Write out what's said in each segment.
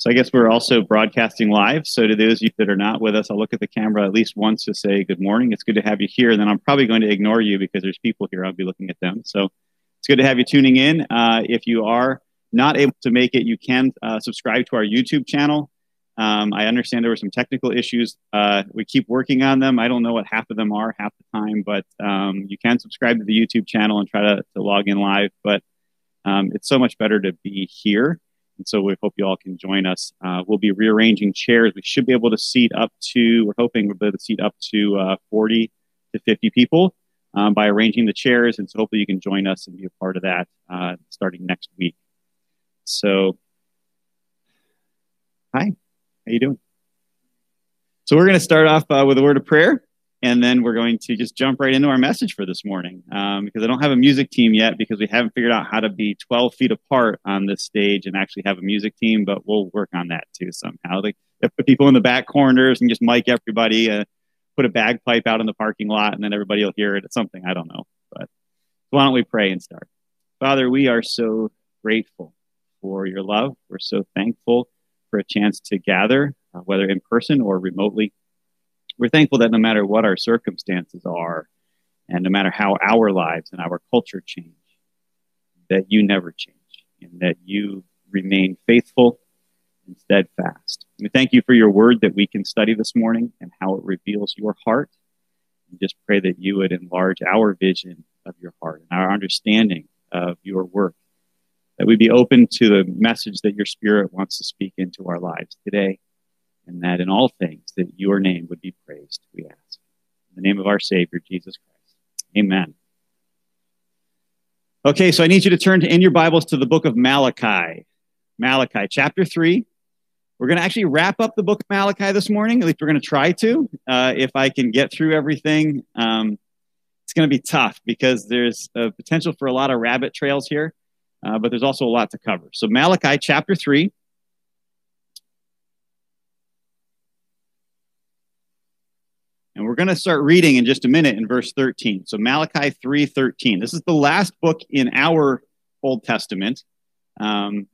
So I guess we're also broadcasting live. So to those of you that are not with us, I'll look at the camera at least once to say good morning. It's good to have you here. And then I'm probably going to ignore you because there's people here. I'll be looking at them. So it's good to have you tuning in. Uh, if you are not able to make it, you can uh, subscribe to our YouTube channel. Um, I understand there were some technical issues. Uh, we keep working on them. I don't know what half of them are half the time, but um, you can subscribe to the YouTube channel and try to, to log in live. But um, it's so much better to be here. And so we hope you all can join us. Uh, we'll be rearranging chairs. We should be able to seat up to, we're hoping we'll be able to seat up to uh, 40 to 50 people um, by arranging the chairs. And so hopefully you can join us and be a part of that uh, starting next week. So, hi, how you doing? So we're going to start off uh, with a word of prayer. And then we're going to just jump right into our message for this morning um, because I don't have a music team yet because we haven't figured out how to be 12 feet apart on this stage and actually have a music team, but we'll work on that too somehow. Like, put people in the back corners and just mic everybody, uh, put a bagpipe out in the parking lot, and then everybody will hear it. It's something I don't know. But why don't we pray and start? Father, we are so grateful for your love. We're so thankful for a chance to gather, uh, whether in person or remotely we're thankful that no matter what our circumstances are, and no matter how our lives and our culture change, that you never change and that you remain faithful and steadfast. We thank you for your word that we can study this morning and how it reveals your heart. And just pray that you would enlarge our vision of your heart and our understanding of your work, that we be open to the message that your spirit wants to speak into our lives today and that in all things that your name would be praised, we ask. In the name of our Savior, Jesus Christ. Amen. Okay, so I need you to turn to, in your Bibles to the book of Malachi. Malachi, chapter 3. We're going to actually wrap up the book of Malachi this morning. At least we're going to try to. Uh, if I can get through everything, um, it's going to be tough because there's a potential for a lot of rabbit trails here, uh, but there's also a lot to cover. So, Malachi chapter 3. And we're going to start reading in just a minute in verse 13. So Malachi 3:13. This is the last book in our Old Testament. Um,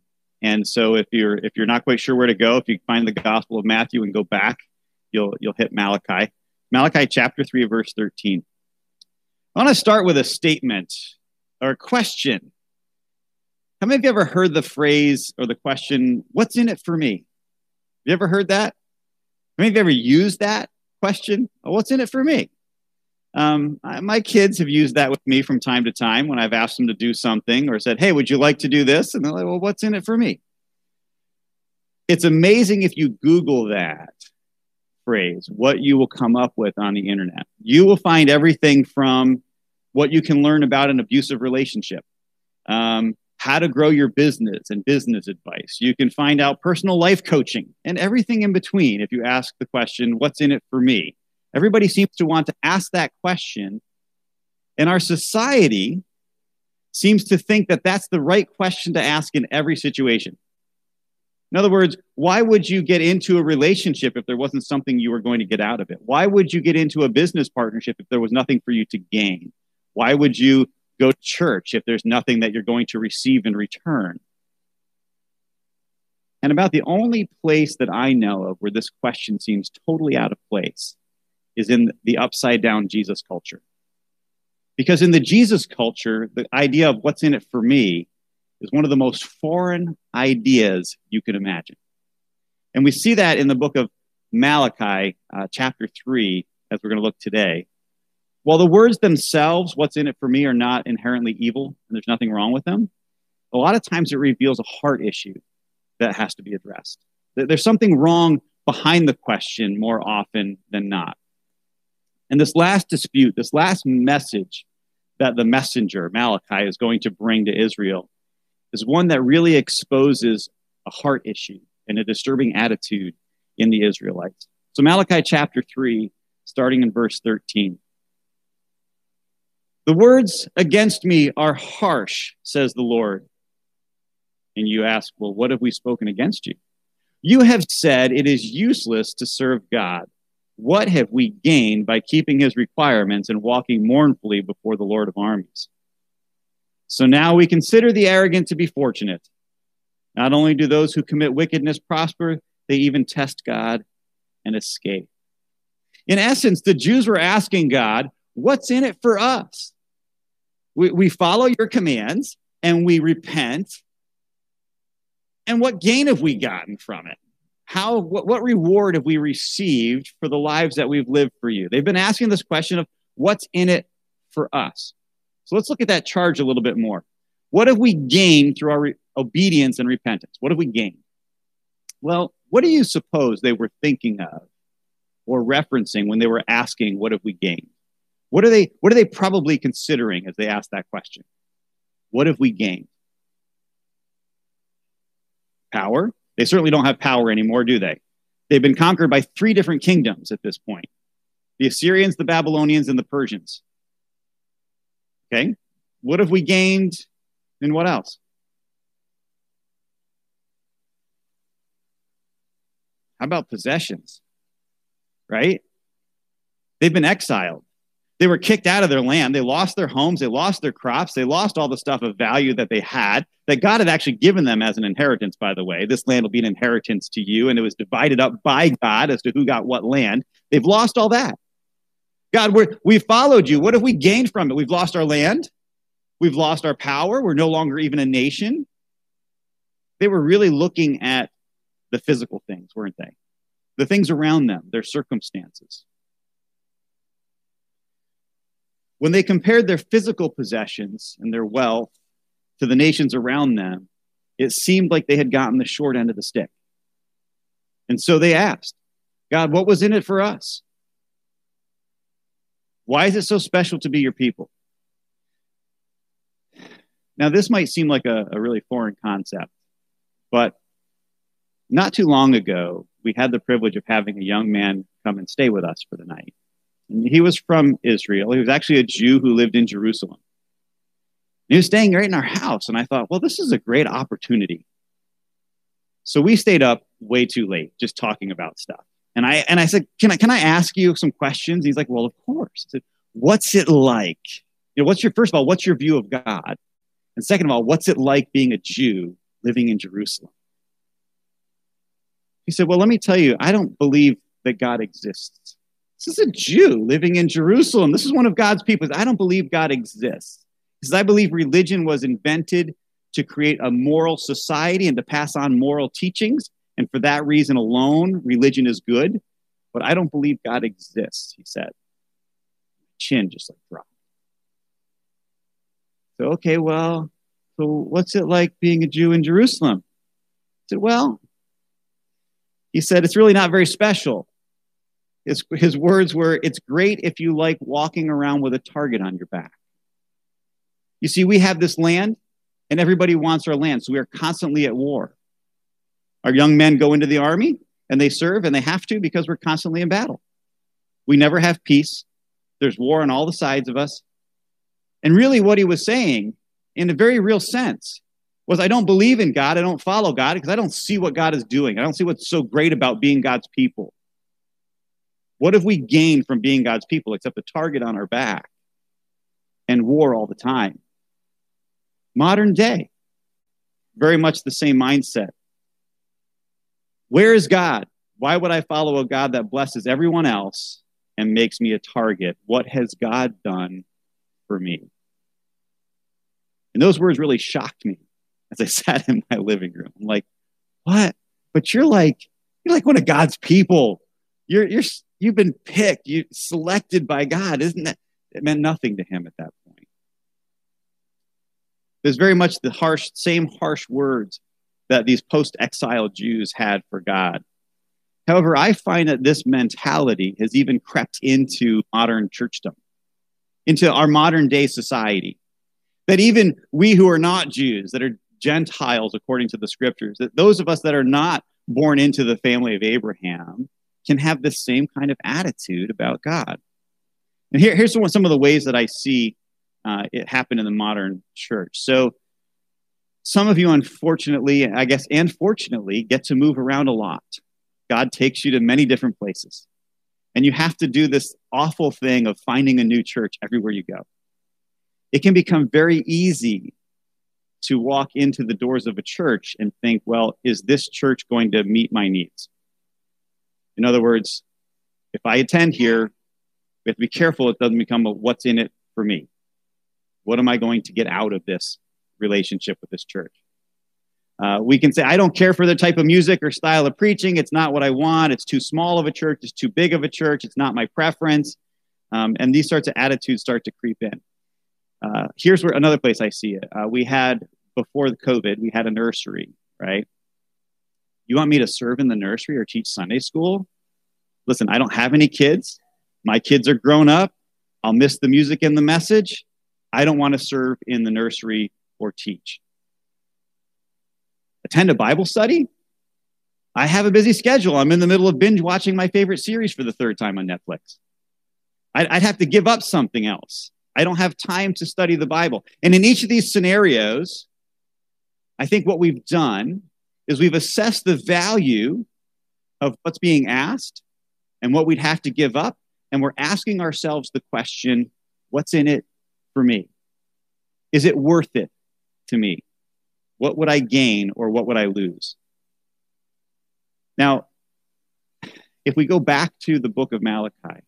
and so if you're if you're not quite sure where to go, if you find the Gospel of Matthew and go back, you'll you'll hit Malachi. Malachi chapter 3 verse 13. I want to start with a statement or a question. How many of you ever heard the phrase or the question, what's in it for me? Have you ever heard that? How many of you ever used that? Question, what's in it for me? Um, I, my kids have used that with me from time to time when I've asked them to do something or said, hey, would you like to do this? And they're like, well, what's in it for me? It's amazing if you Google that phrase, what you will come up with on the internet. You will find everything from what you can learn about an abusive relationship, um, how to grow your business and business advice. You can find out personal life coaching and everything in between if you ask the question, What's in it for me? Everybody seems to want to ask that question. And our society seems to think that that's the right question to ask in every situation. In other words, why would you get into a relationship if there wasn't something you were going to get out of it? Why would you get into a business partnership if there was nothing for you to gain? Why would you go to church if there's nothing that you're going to receive in return? And about the only place that I know of where this question seems totally out of place is in the upside down Jesus culture. Because in the Jesus culture, the idea of what's in it for me is one of the most foreign ideas you can imagine. And we see that in the book of Malachi, uh, chapter 3, as we're going to look today. While the words themselves, what's in it for me, are not inherently evil, and there's nothing wrong with them, a lot of times it reveals a heart issue that has to be addressed. There's something wrong behind the question more often than not. And this last dispute, this last message that the messenger, Malachi, is going to bring to Israel is one that really exposes a heart issue and a disturbing attitude in the Israelites. So, Malachi chapter 3, starting in verse 13. The words against me are harsh, says the Lord. And you ask, Well, what have we spoken against you? You have said it is useless to serve God. What have we gained by keeping his requirements and walking mournfully before the Lord of armies? So now we consider the arrogant to be fortunate. Not only do those who commit wickedness prosper, they even test God and escape. In essence, the Jews were asking God, What's in it for us? We, we follow your commands and we repent. And what gain have we gotten from it? How, what, what reward have we received for the lives that we've lived for you? They've been asking this question of what's in it for us? So let's look at that charge a little bit more. What have we gained through our re- obedience and repentance? What have we gained? Well, what do you suppose they were thinking of or referencing when they were asking, What have we gained? What are they, what are they probably considering as they ask that question? What have we gained? Power? They certainly don't have power anymore, do they? They've been conquered by three different kingdoms at this point the Assyrians, the Babylonians, and the Persians. Okay? What have we gained and what else? How about possessions? Right? They've been exiled. They were kicked out of their land. They lost their homes. They lost their crops. They lost all the stuff of value that they had, that God had actually given them as an inheritance, by the way. This land will be an inheritance to you. And it was divided up by God as to who got what land. They've lost all that. God, we're, we followed you. What have we gained from it? We've lost our land. We've lost our power. We're no longer even a nation. They were really looking at the physical things, weren't they? The things around them, their circumstances. When they compared their physical possessions and their wealth to the nations around them, it seemed like they had gotten the short end of the stick. And so they asked, God, what was in it for us? Why is it so special to be your people? Now, this might seem like a, a really foreign concept, but not too long ago, we had the privilege of having a young man come and stay with us for the night. He was from Israel. He was actually a Jew who lived in Jerusalem. he was staying right in our house. And I thought, well, this is a great opportunity. So we stayed up way too late just talking about stuff. And I and I said, Can I can I ask you some questions? He's like, Well, of course. I said, What's it like? You know, what's your first of all, what's your view of God? And second of all, what's it like being a Jew living in Jerusalem? He said, Well, let me tell you, I don't believe that God exists. This is a Jew living in Jerusalem. This is one of God's people. I don't believe God exists. Because I believe religion was invented to create a moral society and to pass on moral teachings. And for that reason alone, religion is good. But I don't believe God exists, he said. Chin just like dropped. So, okay, well, so what's it like being a Jew in Jerusalem? I said, well, he said, it's really not very special. His, his words were, it's great if you like walking around with a target on your back. You see, we have this land, and everybody wants our land, so we are constantly at war. Our young men go into the army, and they serve, and they have to because we're constantly in battle. We never have peace. There's war on all the sides of us. And really, what he was saying, in a very real sense, was I don't believe in God. I don't follow God because I don't see what God is doing. I don't see what's so great about being God's people. What have we gained from being God's people except a target on our back and war all the time? Modern day, very much the same mindset. Where is God? Why would I follow a God that blesses everyone else and makes me a target? What has God done for me? And those words really shocked me as I sat in my living room. I'm like, what? But you're like, you're like one of God's people. You're you're you've been picked, you selected by God. Isn't that it meant nothing to him at that point. There's very much the harsh, same harsh words that these post-exile Jews had for God. However, I find that this mentality has even crept into modern churchdom, into our modern day society. That even we who are not Jews, that are Gentiles according to the scriptures, that those of us that are not born into the family of Abraham can have the same kind of attitude about God. And here, here's some of the ways that I see uh, it happen in the modern church. So, some of you, unfortunately, I guess, and fortunately, get to move around a lot. God takes you to many different places. And you have to do this awful thing of finding a new church everywhere you go. It can become very easy to walk into the doors of a church and think, well, is this church going to meet my needs? In other words, if I attend here, we have to be careful it doesn't become a what's in it for me. What am I going to get out of this relationship with this church? Uh, we can say, I don't care for the type of music or style of preaching. It's not what I want. It's too small of a church. It's too big of a church. It's not my preference. Um, and these sorts of attitudes start to creep in. Uh, here's where another place I see it. Uh, we had before the COVID, we had a nursery, right? You want me to serve in the nursery or teach Sunday school? Listen, I don't have any kids. My kids are grown up. I'll miss the music and the message. I don't want to serve in the nursery or teach. Attend a Bible study? I have a busy schedule. I'm in the middle of binge watching my favorite series for the third time on Netflix. I'd, have to give up something else. I don't have time to study the Bible. And in each of these scenarios, I think what we've done is we've assessed the value of what's being asked and what we'd have to give up. And we're asking ourselves the question what's in it for me? Is it worth it to me? What would I gain or what would I lose? Now, if we go back to the book of Malachi,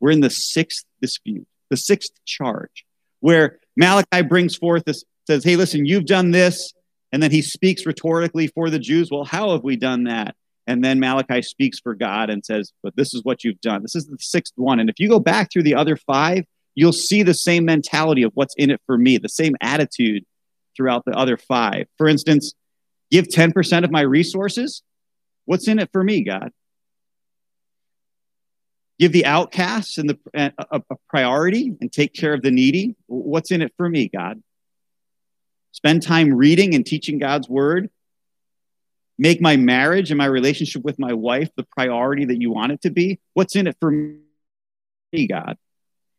we're in the sixth dispute, the sixth charge, where Malachi brings forth this, says, Hey, listen, you've done this. And then he speaks rhetorically for the Jews. Well, how have we done that? And then Malachi speaks for God and says, But this is what you've done. This is the sixth one. And if you go back through the other five, you'll see the same mentality of what's in it for me, the same attitude throughout the other five. For instance, give 10% of my resources. What's in it for me, God? Give the outcasts and the, a, a priority and take care of the needy. What's in it for me, God? Spend time reading and teaching God's word. Make my marriage and my relationship with my wife the priority that you want it to be. What's in it for me, God?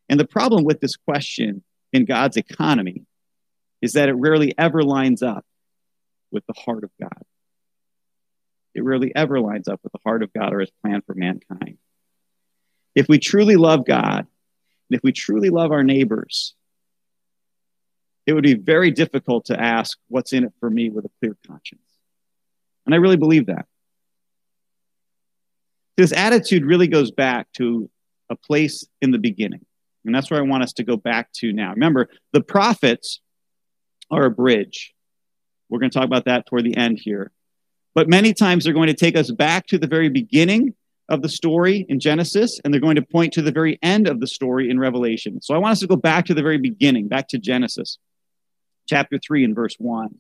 And the problem with this question in God's economy is that it rarely ever lines up with the heart of God. It rarely ever lines up with the heart of God or his plan for mankind. If we truly love God, and if we truly love our neighbors, it would be very difficult to ask, What's in it for me with a clear conscience? And I really believe that. This attitude really goes back to a place in the beginning. And that's where I want us to go back to now. Remember, the prophets are a bridge. We're going to talk about that toward the end here. But many times they're going to take us back to the very beginning of the story in Genesis, and they're going to point to the very end of the story in Revelation. So I want us to go back to the very beginning, back to Genesis chapter 3 and verse 1.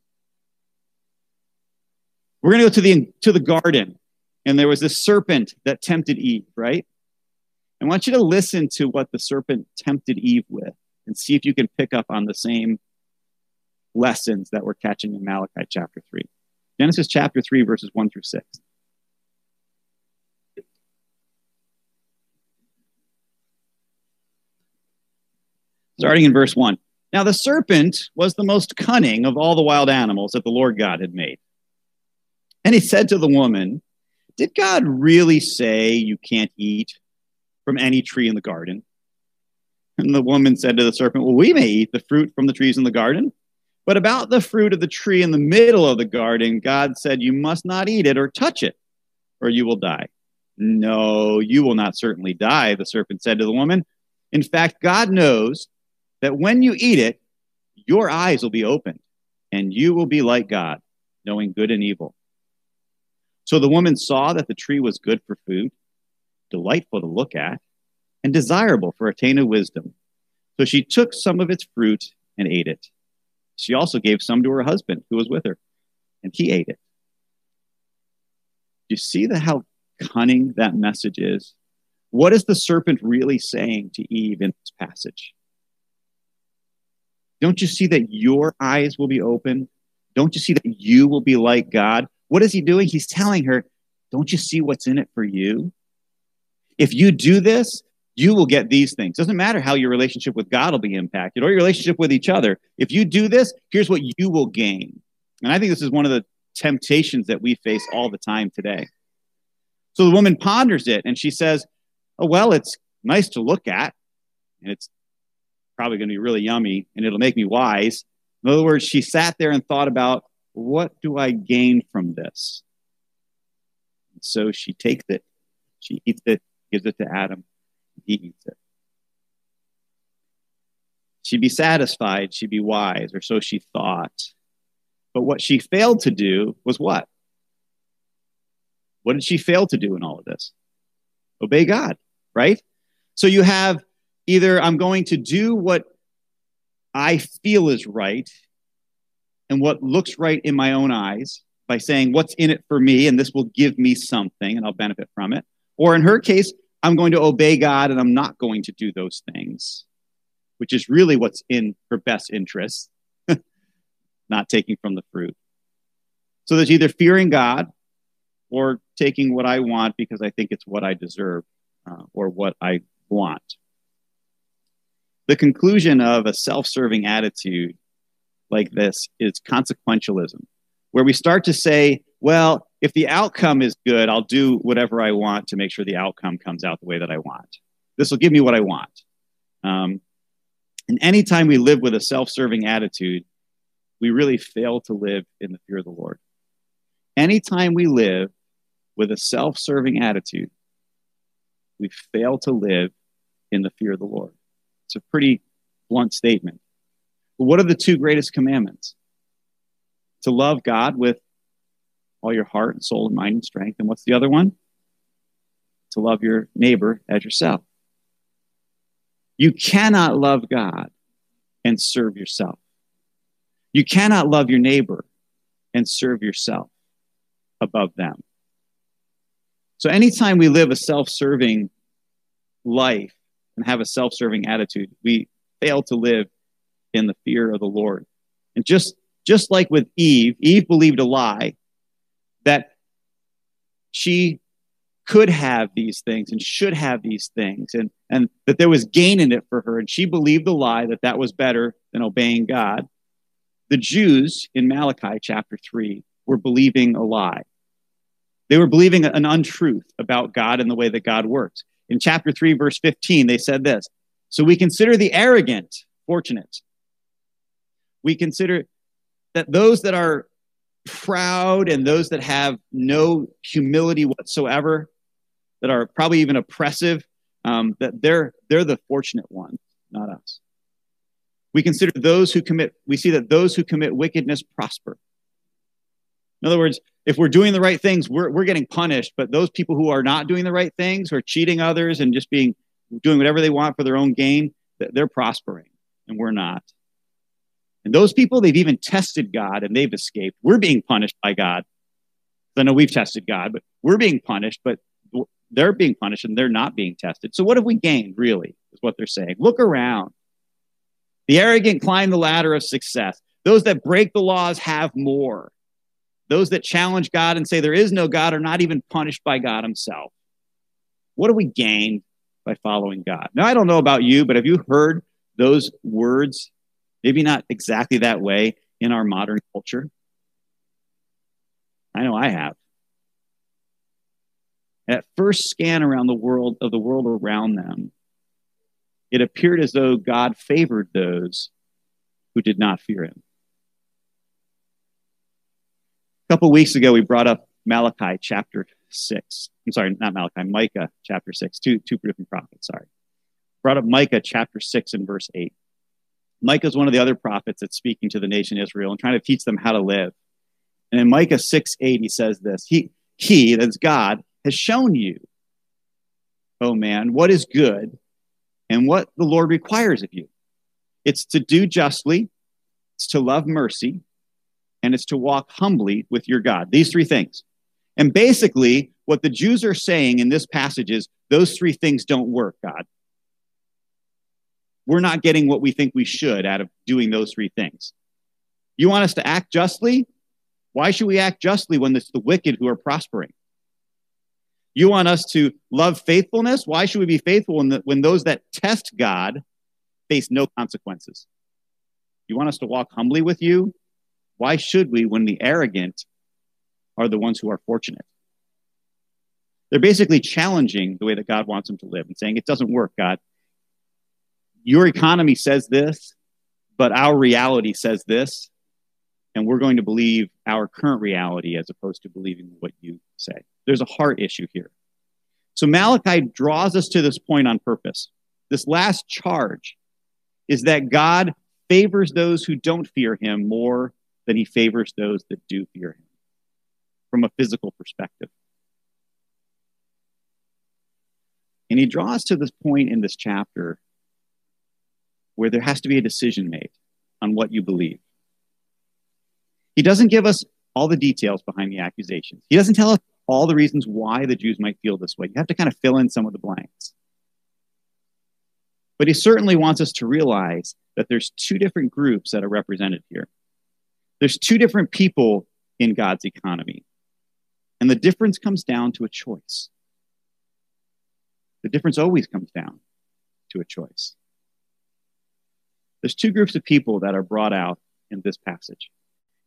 We're going to go to the, to the garden, and there was this serpent that tempted Eve, right? I want you to listen to what the serpent tempted Eve with and see if you can pick up on the same lessons that we're catching in Malachi chapter 3. Genesis chapter 3, verses 1 through 6. Starting in verse 1. Now, the serpent was the most cunning of all the wild animals that the Lord God had made. And he said to the woman, Did God really say you can't eat from any tree in the garden? And the woman said to the serpent, Well, we may eat the fruit from the trees in the garden. But about the fruit of the tree in the middle of the garden, God said, You must not eat it or touch it, or you will die. No, you will not certainly die, the serpent said to the woman. In fact, God knows that when you eat it, your eyes will be opened, and you will be like God, knowing good and evil. So the woman saw that the tree was good for food, delightful to look at, and desirable for attaining wisdom. So she took some of its fruit and ate it. She also gave some to her husband who was with her, and he ate it. You see the, how cunning that message is? What is the serpent really saying to Eve in this passage? Don't you see that your eyes will be open? Don't you see that you will be like God? What is he doing? He's telling her, Don't you see what's in it for you? If you do this, you will get these things. Doesn't matter how your relationship with God will be impacted or your relationship with each other. If you do this, here's what you will gain. And I think this is one of the temptations that we face all the time today. So the woman ponders it and she says, Oh, well, it's nice to look at and it's probably going to be really yummy and it'll make me wise. In other words, she sat there and thought about what do I gain from this? And so she takes it, she eats it, gives it to Adam, he eats it. She'd be satisfied, she'd be wise, or so she thought. But what she failed to do was what? What did she fail to do in all of this? Obey God, right? So you have either I'm going to do what I feel is right and what looks right in my own eyes by saying what's in it for me and this will give me something and I'll benefit from it. Or in her case, I'm going to obey God and I'm not going to do those things, which is really what's in her best interest, not taking from the fruit. So there's either fearing God or taking what I want because I think it's what I deserve uh, or what I want. The conclusion of a self serving attitude like this is consequentialism, where we start to say, well, if the outcome is good, I'll do whatever I want to make sure the outcome comes out the way that I want. This will give me what I want. Um, and anytime we live with a self serving attitude, we really fail to live in the fear of the Lord. Anytime we live with a self serving attitude, we fail to live in the fear of the Lord. It's a pretty blunt statement. But what are the two greatest commandments? To love God with all your heart and soul and mind and strength. And what's the other one? To love your neighbor as yourself. You cannot love God and serve yourself. You cannot love your neighbor and serve yourself above them. So, anytime we live a self serving life and have a self serving attitude, we fail to live in the fear of the Lord. And just, just like with Eve, Eve believed a lie that she could have these things and should have these things and, and that there was gain in it for her. And she believed the lie that that was better than obeying God. The Jews in Malachi chapter 3 were believing a lie. They were believing an untruth about God and the way that God works. In chapter 3, verse 15, they said this So we consider the arrogant fortunate. We consider that those that are proud and those that have no humility whatsoever, that are probably even oppressive, um, that they're, they're the fortunate ones, not us. We consider those who commit, we see that those who commit wickedness prosper. In other words, if we're doing the right things, we're, we're getting punished. But those people who are not doing the right things, who are cheating others and just being doing whatever they want for their own gain, they're prospering, and we're not. And those people, they've even tested God and they've escaped. We're being punished by God. I know we've tested God, but we're being punished, but they're being punished and they're not being tested. So what have we gained, really, is what they're saying. Look around. The arrogant climb the ladder of success. Those that break the laws have more. Those that challenge God and say there is no God are not even punished by God Himself. What do we gain by following God? Now, I don't know about you, but have you heard those words? Maybe not exactly that way in our modern culture. I know I have. At first scan around the world of the world around them, it appeared as though God favored those who did not fear him. A couple weeks ago, we brought up Malachi chapter 6. I'm sorry, not Malachi, Micah chapter 6, two, two different prophets, sorry. Brought up Micah chapter 6 and verse 8. Micah is one of the other prophets that's speaking to the nation Israel and trying to teach them how to live. And in Micah 6 8, he says this He, he that's God, has shown you, oh man, what is good and what the Lord requires of you. It's to do justly, it's to love mercy, and it's to walk humbly with your God. These three things. And basically, what the Jews are saying in this passage is those three things don't work, God. We're not getting what we think we should out of doing those three things. You want us to act justly? Why should we act justly when it's the wicked who are prospering? You want us to love faithfulness? Why should we be faithful when, the, when those that test God face no consequences? You want us to walk humbly with you? Why should we when the arrogant are the ones who are fortunate? They're basically challenging the way that God wants them to live and saying, It doesn't work, God. Your economy says this. but our reality says this, and we're going to believe our current reality as opposed to believing what you say. There's a heart issue here. So Malachi draws us to this point on purpose. This last charge is that God favors those who don't fear him more than he favors those that do fear him from a physical perspective. And he draws to this point in this chapter where there has to be a decision made on what you believe. He doesn't give us all the details behind the accusations. He doesn't tell us all the reasons why the Jews might feel this way. You have to kind of fill in some of the blanks. But he certainly wants us to realize that there's two different groups that are represented here. There's two different people in God's economy. And the difference comes down to a choice. The difference always comes down to a choice. There's two groups of people that are brought out in this passage.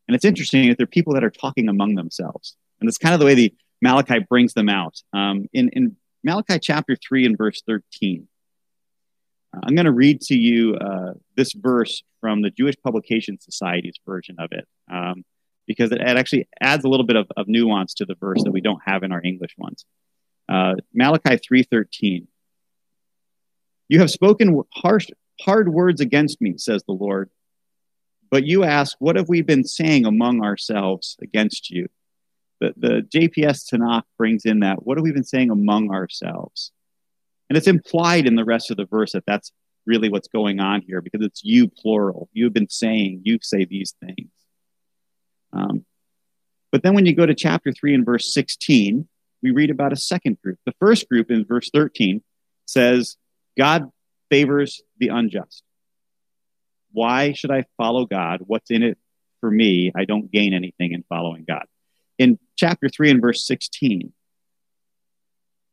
And it's interesting that they're people that are talking among themselves. And that's kind of the way the Malachi brings them out. Um, in, in Malachi chapter 3 and verse 13, uh, I'm going to read to you uh, this verse from the Jewish Publication Society's version of it, um, because it, it, actually adds a little bit of, of, nuance to the verse that we don't have in our English ones. Uh, Malachi 3:13. You have spoken harsh, hard words against me, says the Lord. But you ask, what have we been saying among ourselves against you? The, the JPS Tanakh brings in that. What have we been saying among ourselves? And it's implied in the rest of the verse that that's really what's going on here because it's you plural. You've been saying, you say these things. Um, but then when you go to chapter 3 and verse 16, we read about a second group. The first group in verse 13 says, God favors the unjust. Why should I follow God? What's in it for me? I don't gain anything in following God. In chapter 3 and verse 16,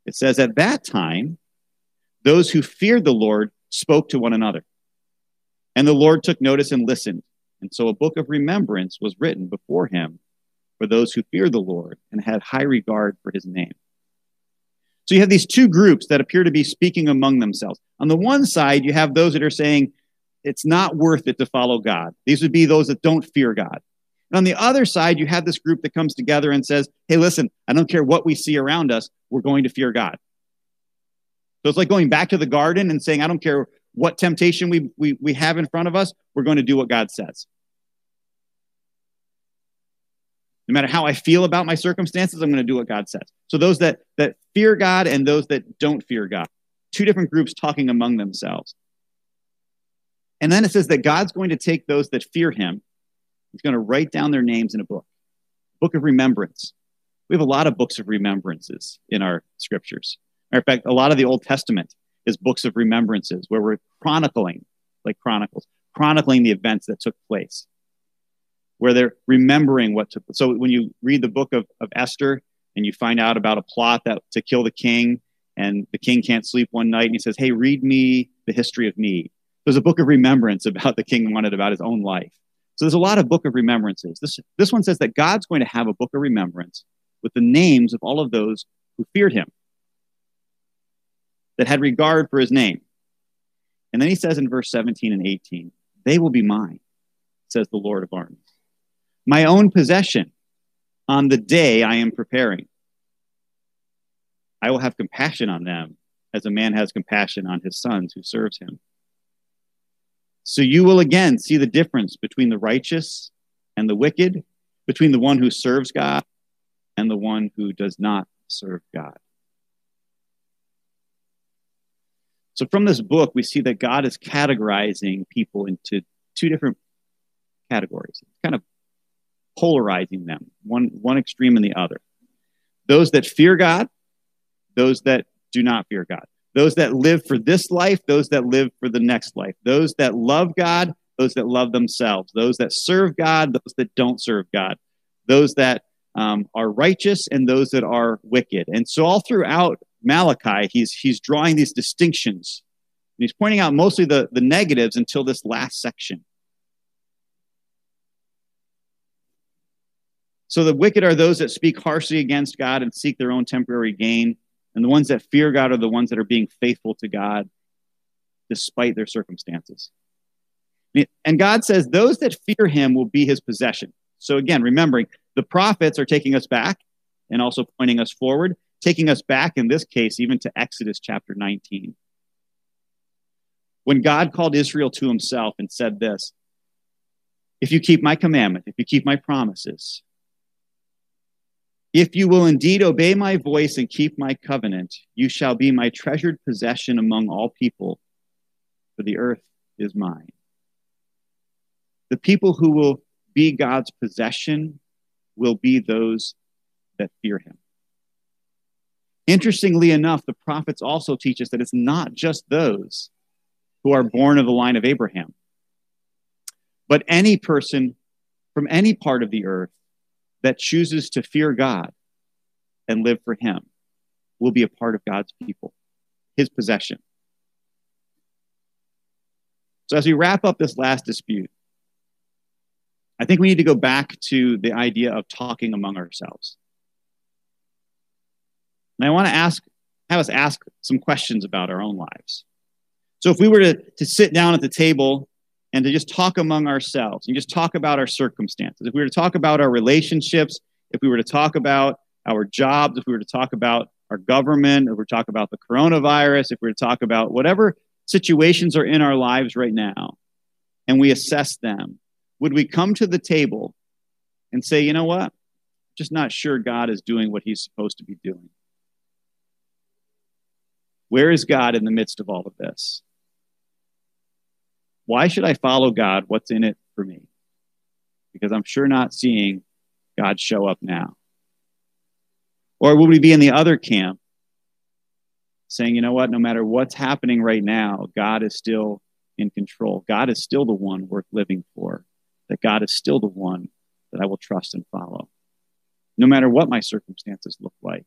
it says, At that time, those who feared the Lord spoke to one another. And the Lord took notice and listened. And so a book of remembrance was written before him for those who feared the Lord and had high regard for his name. So you have these two groups that appear to be speaking among themselves. On the one side, you have those that are saying it's not worth it to follow God. These would be those that don't fear God. And on the other side, you have this group that comes together and says, hey, listen, I don't care what we see around us, we're going to fear God. So it's like going back to the garden and saying, I don't care what temptation we, we, we have in front of us, we're going to do what God says. No matter how I feel about my circumstances, I'm going to do what God says. So those that, that fear God and those that don't fear God, two different groups talking among themselves. And then it says that God's going to take those that fear him, he's going to write down their names in a book, book of remembrance. We have a lot of books of remembrances in our scriptures. Matter of fact, a lot of the Old Testament is books of remembrances where we're chronicling, like chronicles, chronicling the events that took place, where they're remembering what took. So when you read the book of, of Esther and you find out about a plot that to kill the king, and the king can't sleep one night, and he says, Hey, read me the history of me. There's a book of remembrance about the king wanted about his own life. So there's a lot of book of remembrances. This, this one says that God's going to have a book of remembrance with the names of all of those who feared him that had regard for his name. And then he says in verse 17 and 18, They will be mine, says the Lord of armies. My own possession on the day I am preparing. I will have compassion on them as a man has compassion on his sons who serves him. So you will again see the difference between the righteous and the wicked, between the one who serves God and the one who does not serve God. So from this book, we see that God is categorizing people into two different categories, kind of polarizing them, one, one extreme and the other. Those that fear God, those that do not fear God. Those that live for this life, those that live for the next life. Those that love God, those that love themselves. Those that serve God, those that don't serve God. Those that um, are righteous and those that are wicked. And so all throughout Malachi, he's, he's drawing these distinctions. And he's pointing out mostly the, the negatives until this last section. So the wicked are those that speak harshly against God and seek their own temporary gain. And the ones that fear God are the ones that are being faithful to God despite their circumstances. And God says, Those that fear him will be his possession. So again, remembering the prophets are taking us back and also pointing us forward, taking us back in this case, even to Exodus chapter 19. When God called Israel to himself and said this If you keep my commandment, if you keep my promises, if you will indeed obey my voice and keep my covenant, you shall be my treasured possession among all people, for the earth is mine. The people who will be God's possession will be those that fear him. Interestingly enough, the prophets also teach us that it's not just those who are born of the line of Abraham, but any person from any part of the earth that chooses to fear God and live for Him will be a part of God's people, His possession. So, as we wrap up this last dispute, I think we need to go back to the idea of talking among ourselves. And I want to ask, have us ask some questions about our own lives. So, if we were to, to sit down at the table and to just talk among ourselves and just talk about our circumstances. If we were to talk about our relationships, if we were to talk about our jobs, if we were to talk about our government, if we were to talk about the coronavirus, if we were to talk about whatever situations are in our lives right now, and we assess them, would we come to the table and say, you know what? Just not sure God is doing what he's supposed to be doing. Where is God in the midst of all of this? Why should I follow God? What's in it for me? Because I'm sure not seeing God show up now. Or would we be in the other camp saying, you know what, no matter what's happening right now, God is still in control. God is still the one worth living for, that God is still the one that I will trust and follow. No matter what my circumstances look like,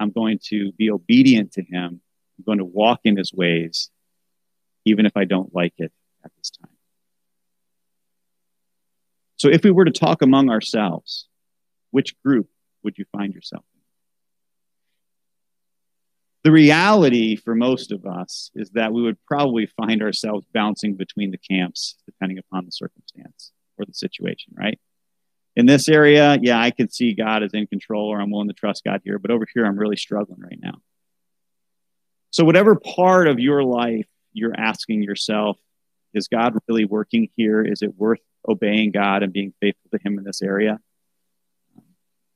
I'm going to be obedient to Him. I'm going to walk in His ways, even if I don't like it at this time. So, if we were to talk among ourselves, which group would you find yourself in? The reality for most of us is that we would probably find ourselves bouncing between the camps depending upon the circumstance or the situation, right? In this area, yeah, I can see God is in control or I'm willing to trust God here, but over here, I'm really struggling right now. So, whatever part of your life you're asking yourself, is God really working here? Is it worth obeying God and being faithful to Him in this area?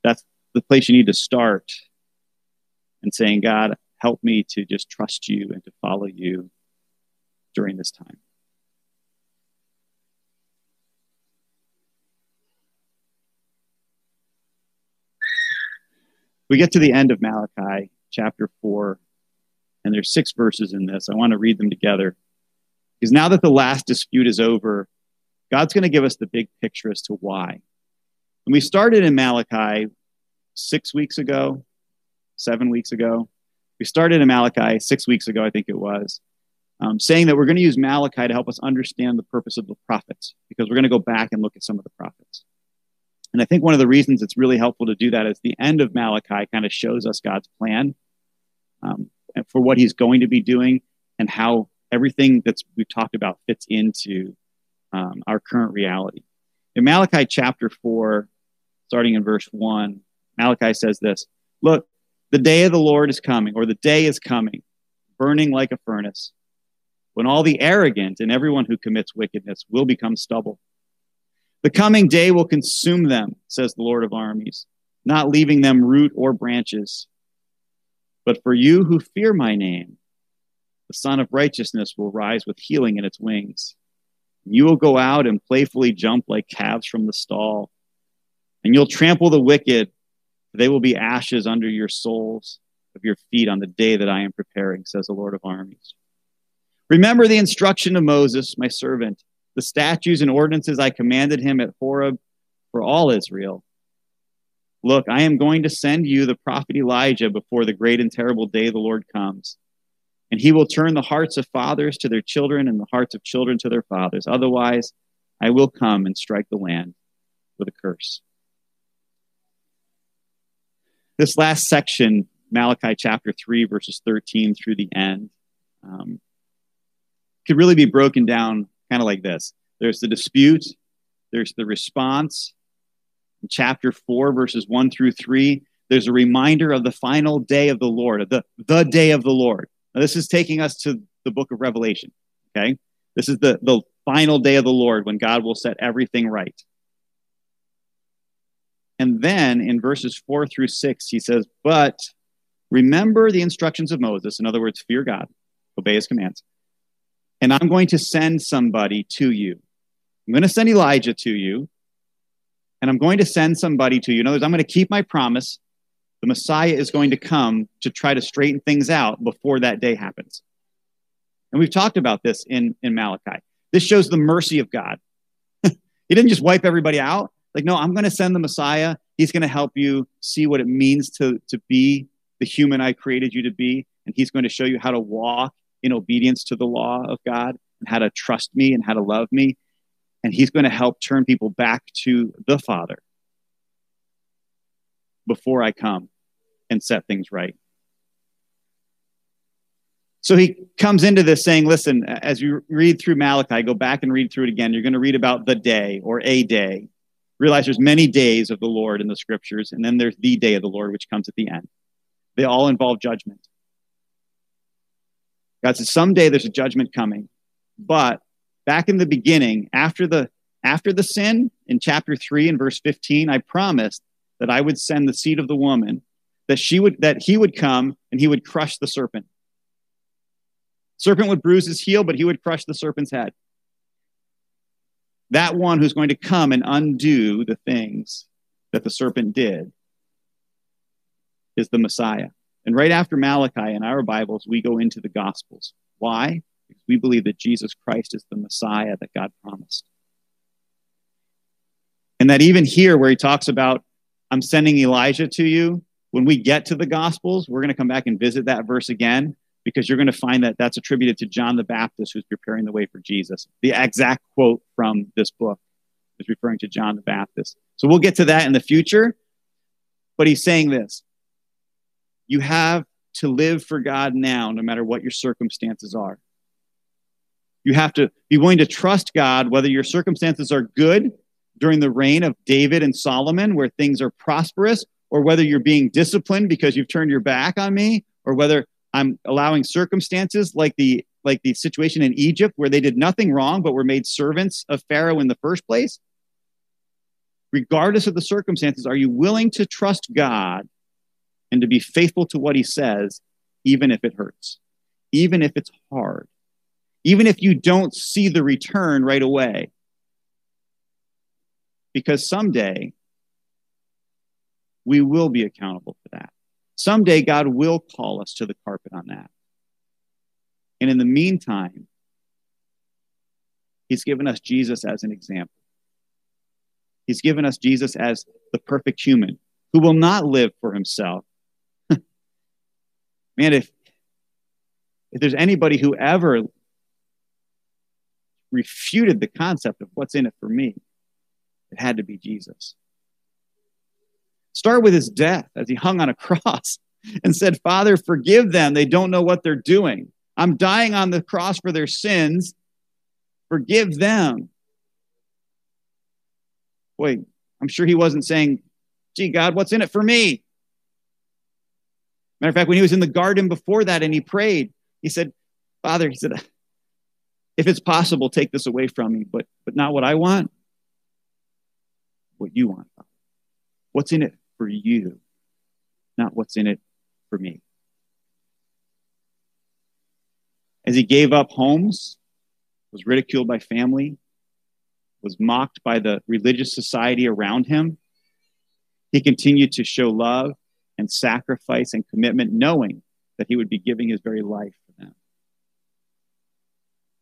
That's the place you need to start and saying, God, help me to just trust you and to follow you during this time. We get to the end of Malachi chapter 4, and there's six verses in this. I want to read them together. Because now that the last dispute is over, God's going to give us the big picture as to why. And we started in Malachi six weeks ago, seven weeks ago. We started in Malachi six weeks ago, I think it was, um, saying that we're going to use Malachi to help us understand the purpose of the prophets, because we're going to go back and look at some of the prophets. And I think one of the reasons it's really helpful to do that is the end of Malachi kind of shows us God's plan um, for what he's going to be doing and how everything that's we've talked about fits into um, our current reality. In Malachi chapter 4, starting in verse 1, Malachi says this Look, the day of the Lord is coming, or the day is coming, burning like a furnace, when all the arrogant and everyone who commits wickedness will become stubble. The coming day will consume them, says the Lord of armies, not leaving them root or branches. But for you who fear my name, the Sun of Righteousness will rise with healing in its wings. You will go out and playfully jump like calves from the stall, and you'll trample the wicked. They will be ashes under your soles of your feet on the day that I am preparing, says the Lord of armies. Remember the instruction of Moses, my servant, the statutes and ordinances I commanded him at Horeb for all Israel. Look, I am going to send you the prophet Elijah before the great and terrible day the Lord comes. And he will turn the hearts of fathers to their children and the hearts of children to their fathers. Otherwise, I will come and strike the land with a curse. This last section, Malachi chapter 3, verses 13 through the end, um, could really be broken down kind of like this There's the dispute, there's the response. In chapter 4, verses 1 through 3, there's a reminder of the final day of the Lord, of the, the day of the Lord. Now, this is taking us to the book of Revelation, okay? This is the, the final day of the Lord when God will set everything right. And then in verses 4 through 6, he says, But remember the instructions of Moses. In other words, fear God, obey his commands. And I'm going to send somebody to you. I'm going to send Elijah to you. And I'm going to send somebody to you. In other words, I'm going to keep my promise. The Messiah is going to come to try to straighten things out before that day happens. And we've talked about this in, in Malachi. This shows the mercy of God. he didn't just wipe everybody out. Like, no, I'm going to send the Messiah. He's going to help you see what it means to, to be the human I created you to be. And he's going to show you how to walk in obedience to the law of God and how to trust me and how to love me. And he's going to help turn people back to the Father before I come and set things right. So he comes into this saying, listen, as you read through Malachi, go back and read through it again. You're going to read about the day or a day. Realize there's many days of the Lord in the scriptures, and then there's the day of the Lord, which comes at the end. They all involve judgment. God says someday there's a judgment coming. But back in the beginning, after the after the sin in chapter 3 and verse 15, I promised that I would send the seed of the woman, that she would that he would come and he would crush the serpent. Serpent would bruise his heel, but he would crush the serpent's head. That one who's going to come and undo the things that the serpent did is the Messiah. And right after Malachi in our Bibles, we go into the Gospels. Why? We believe that Jesus Christ is the Messiah that God promised. And that even here, where he talks about, I'm sending Elijah to you, when we get to the Gospels, we're going to come back and visit that verse again because you're going to find that that's attributed to John the Baptist who's preparing the way for Jesus. The exact quote from this book is referring to John the Baptist. So we'll get to that in the future. But he's saying this you have to live for God now, no matter what your circumstances are. You have to be willing to trust God, whether your circumstances are good during the reign of David and Solomon, where things are prosperous, or whether you're being disciplined because you've turned your back on me, or whether I'm allowing circumstances like the like the situation in Egypt where they did nothing wrong but were made servants of Pharaoh in the first place. Regardless of the circumstances, are you willing to trust God and to be faithful to what he says, even if it hurts, even if it's hard, even if you don't see the return right away. Because someday we will be accountable for that. Someday God will call us to the carpet on that. And in the meantime, He's given us Jesus as an example. He's given us Jesus as the perfect human who will not live for himself, man, if if there's anybody who ever refuted the concept of what's in it for me, it had to be Jesus. Start with his death as he hung on a cross and said, Father, forgive them. They don't know what they're doing. I'm dying on the cross for their sins. Forgive them. Wait, I'm sure he wasn't saying, Gee, God, what's in it for me? Matter of fact, when he was in the garden before that and he prayed, he said, Father, he said, if it's possible, take this away from me, but, but not what I want, what you want. What's in it for you, not what's in it for me. As he gave up homes, was ridiculed by family, was mocked by the religious society around him, he continued to show love and sacrifice and commitment, knowing that he would be giving his very life.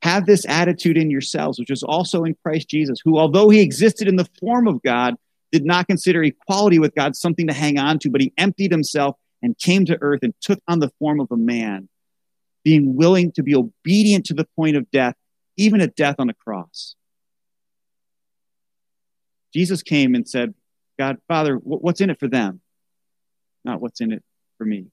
Have this attitude in yourselves, which is also in Christ Jesus, who, although he existed in the form of God, did not consider equality with God something to hang on to, but he emptied himself and came to earth and took on the form of a man, being willing to be obedient to the point of death, even at death on the cross. Jesus came and said, God, Father, what's in it for them? not what's in it for me.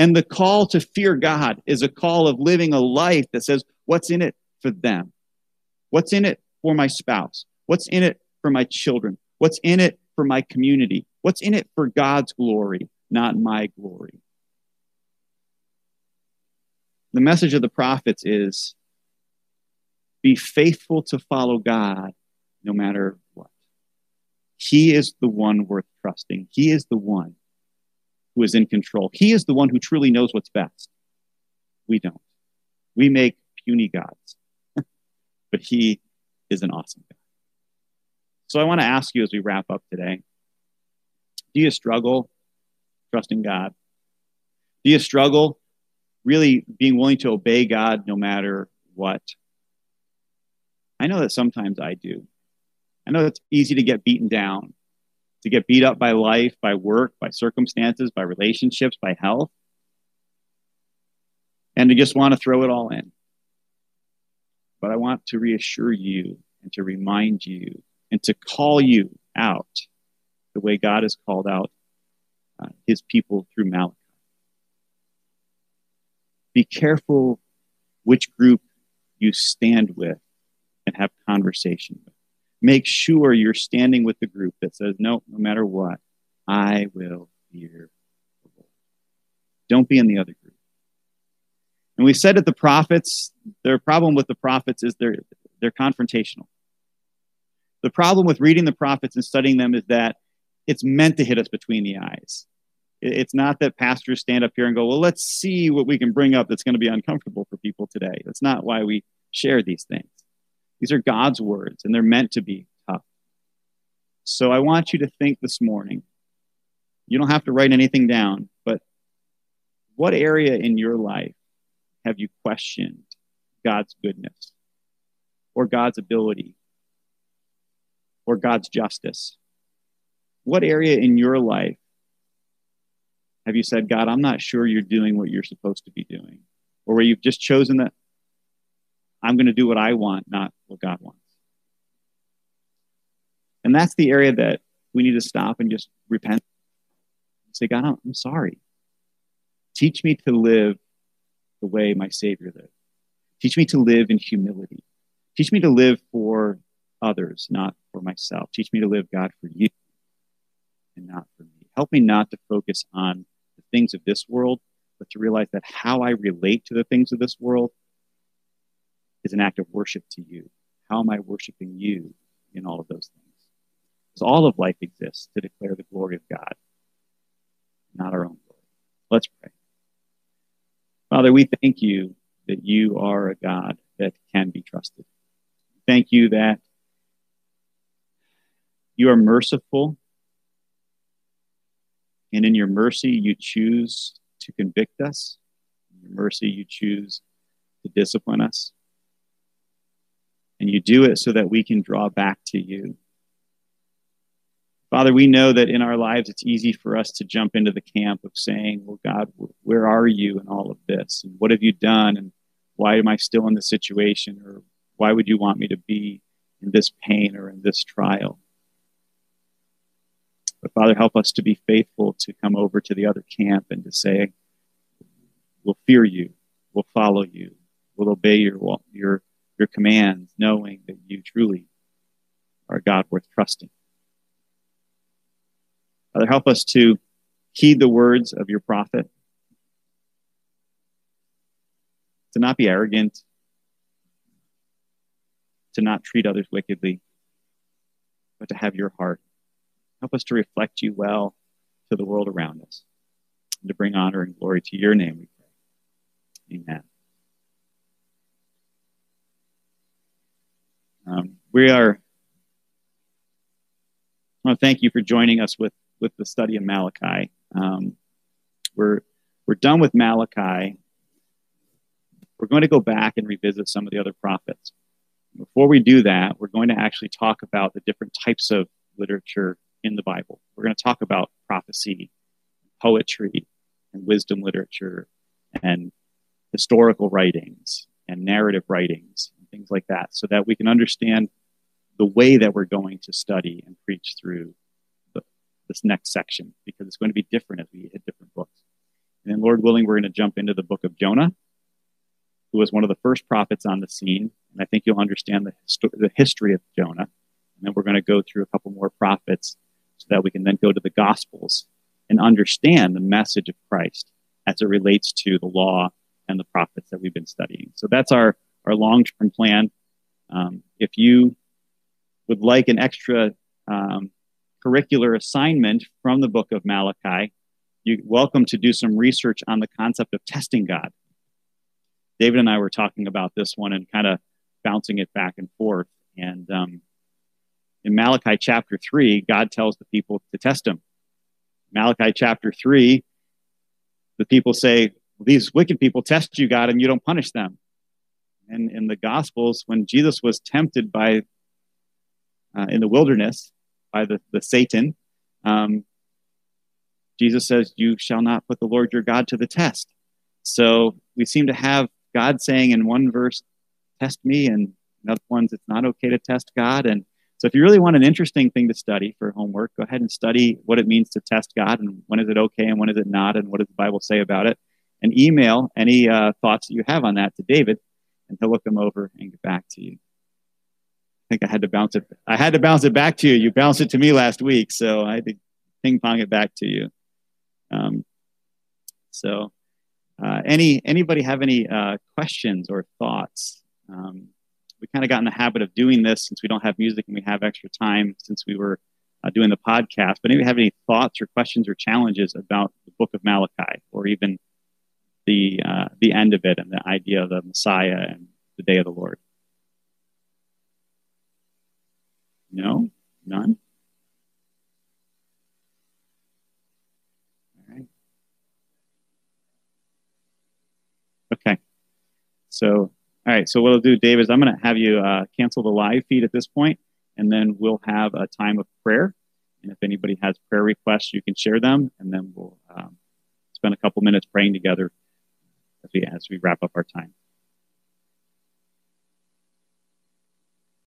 And the call to fear God is a call of living a life that says, what's in it for them? What's in it for my spouse? What's in it for my children? What's in it for my community? What's in it for God's glory, not my glory? The message of the prophets is be faithful to follow God no matter what. He is the one worth trusting. He is the one who is in control. He is the one who truly knows what's best. We don't. We make puny gods, but He is an awesome God. So I want to ask you as we wrap up today do you struggle trusting God? Do you struggle really being willing to obey God no matter what? I know that sometimes I do. I know it's easy to get beaten down, to get beat up by life, by work, by circumstances, by relationships, by health, and to just want to throw it all in. But I want to reassure you and to remind you and to call you out the way God has called out uh, his people through Malachi. Be careful which group you stand with and have conversation with. Make sure you're standing with the group that says, no, no matter what, I will fear the Lord. Don't be in the other group. And we said that the prophets, their problem with the prophets is they're, they're confrontational. The problem with reading the prophets and studying them is that it's meant to hit us between the eyes. It's not that pastors stand up here and go, well, let's see what we can bring up that's going to be uncomfortable for people today. That's not why we share these things. These are God's words, and they're meant to be tough. So I want you to think this morning. You don't have to write anything down, but what area in your life have you questioned God's goodness or God's ability or God's justice? What area in your life have you said, God, I'm not sure you're doing what you're supposed to be doing? Or where you've just chosen that I'm going to do what I want, not what God wants. And that's the area that we need to stop and just repent. and Say, God, I'm sorry. Teach me to live the way my Savior lived. Teach me to live in humility. Teach me to live for others, not for myself. Teach me to live, God, for you and not for me. Help me not to focus on the things of this world, but to realize that how I relate to the things of this world is an act of worship to you. How am I worshiping you in all of those things? Because all of life exists to declare the glory of God, not our own glory. Let's pray. Father, we thank you that you are a God that can be trusted. Thank you that you are merciful, and in your mercy, you choose to convict us. In your mercy, you choose to discipline us. And you do it so that we can draw back to you. Father, we know that in our lives it's easy for us to jump into the camp of saying, Well, God, where are you in all of this? And what have you done? And why am I still in this situation? Or why would you want me to be in this pain or in this trial? But Father, help us to be faithful to come over to the other camp and to say, We'll fear you, we'll follow you, we'll obey your, your your commands, knowing that you truly are a God worth trusting. Father, help us to heed the words of your prophet, to not be arrogant, to not treat others wickedly, but to have your heart. Help us to reflect you well to the world around us and to bring honor and glory to your name, we pray. Amen. Um, we are. I want to thank you for joining us with with the study of Malachi. Um, we're we're done with Malachi. We're going to go back and revisit some of the other prophets. Before we do that, we're going to actually talk about the different types of literature in the Bible. We're going to talk about prophecy, poetry, and wisdom literature, and historical writings and narrative writings things like that, so that we can understand the way that we're going to study and preach through the, this next section, because it's going to be different as we hit different books. And then, Lord willing, we're going to jump into the book of Jonah, who was one of the first prophets on the scene. And I think you'll understand the, histo- the history of Jonah. And then we're going to go through a couple more prophets so that we can then go to the Gospels and understand the message of Christ as it relates to the law and the prophets that we've been studying. So that's our, our long term plan. Um, if you would like an extra um, curricular assignment from the book of Malachi, you're welcome to do some research on the concept of testing God. David and I were talking about this one and kind of bouncing it back and forth. And um, in Malachi chapter 3, God tells the people to test him. Malachi chapter 3, the people say, These wicked people test you, God, and you don't punish them. In the Gospels, when Jesus was tempted by, uh, in the wilderness, by the, the Satan, um, Jesus says, You shall not put the Lord your God to the test. So we seem to have God saying in one verse, Test me, and in other ones, it's not okay to test God. And so if you really want an interesting thing to study for homework, go ahead and study what it means to test God and when is it okay and when is it not, and what does the Bible say about it. And email any uh, thoughts that you have on that to David, and he'll look them over and get back to you. I think I had to bounce it. I had to bounce it back to you. You bounced it to me last week, so I had to ping pong it back to you. Um, so, uh, any anybody have any uh, questions or thoughts? Um, we kind of got in the habit of doing this since we don't have music and we have extra time since we were uh, doing the podcast. But anybody have any thoughts or questions or challenges about the Book of Malachi or even the uh, the end of it and the idea of the Messiah and the Day of the Lord? No, none. Okay. So, all right. So what I'll do, Dave, is I'm going to have you uh, cancel the live feed at this point, and then we'll have a time of prayer. And if anybody has prayer requests, you can share them, and then we'll um, spend a couple minutes praying together as we as we wrap up our time.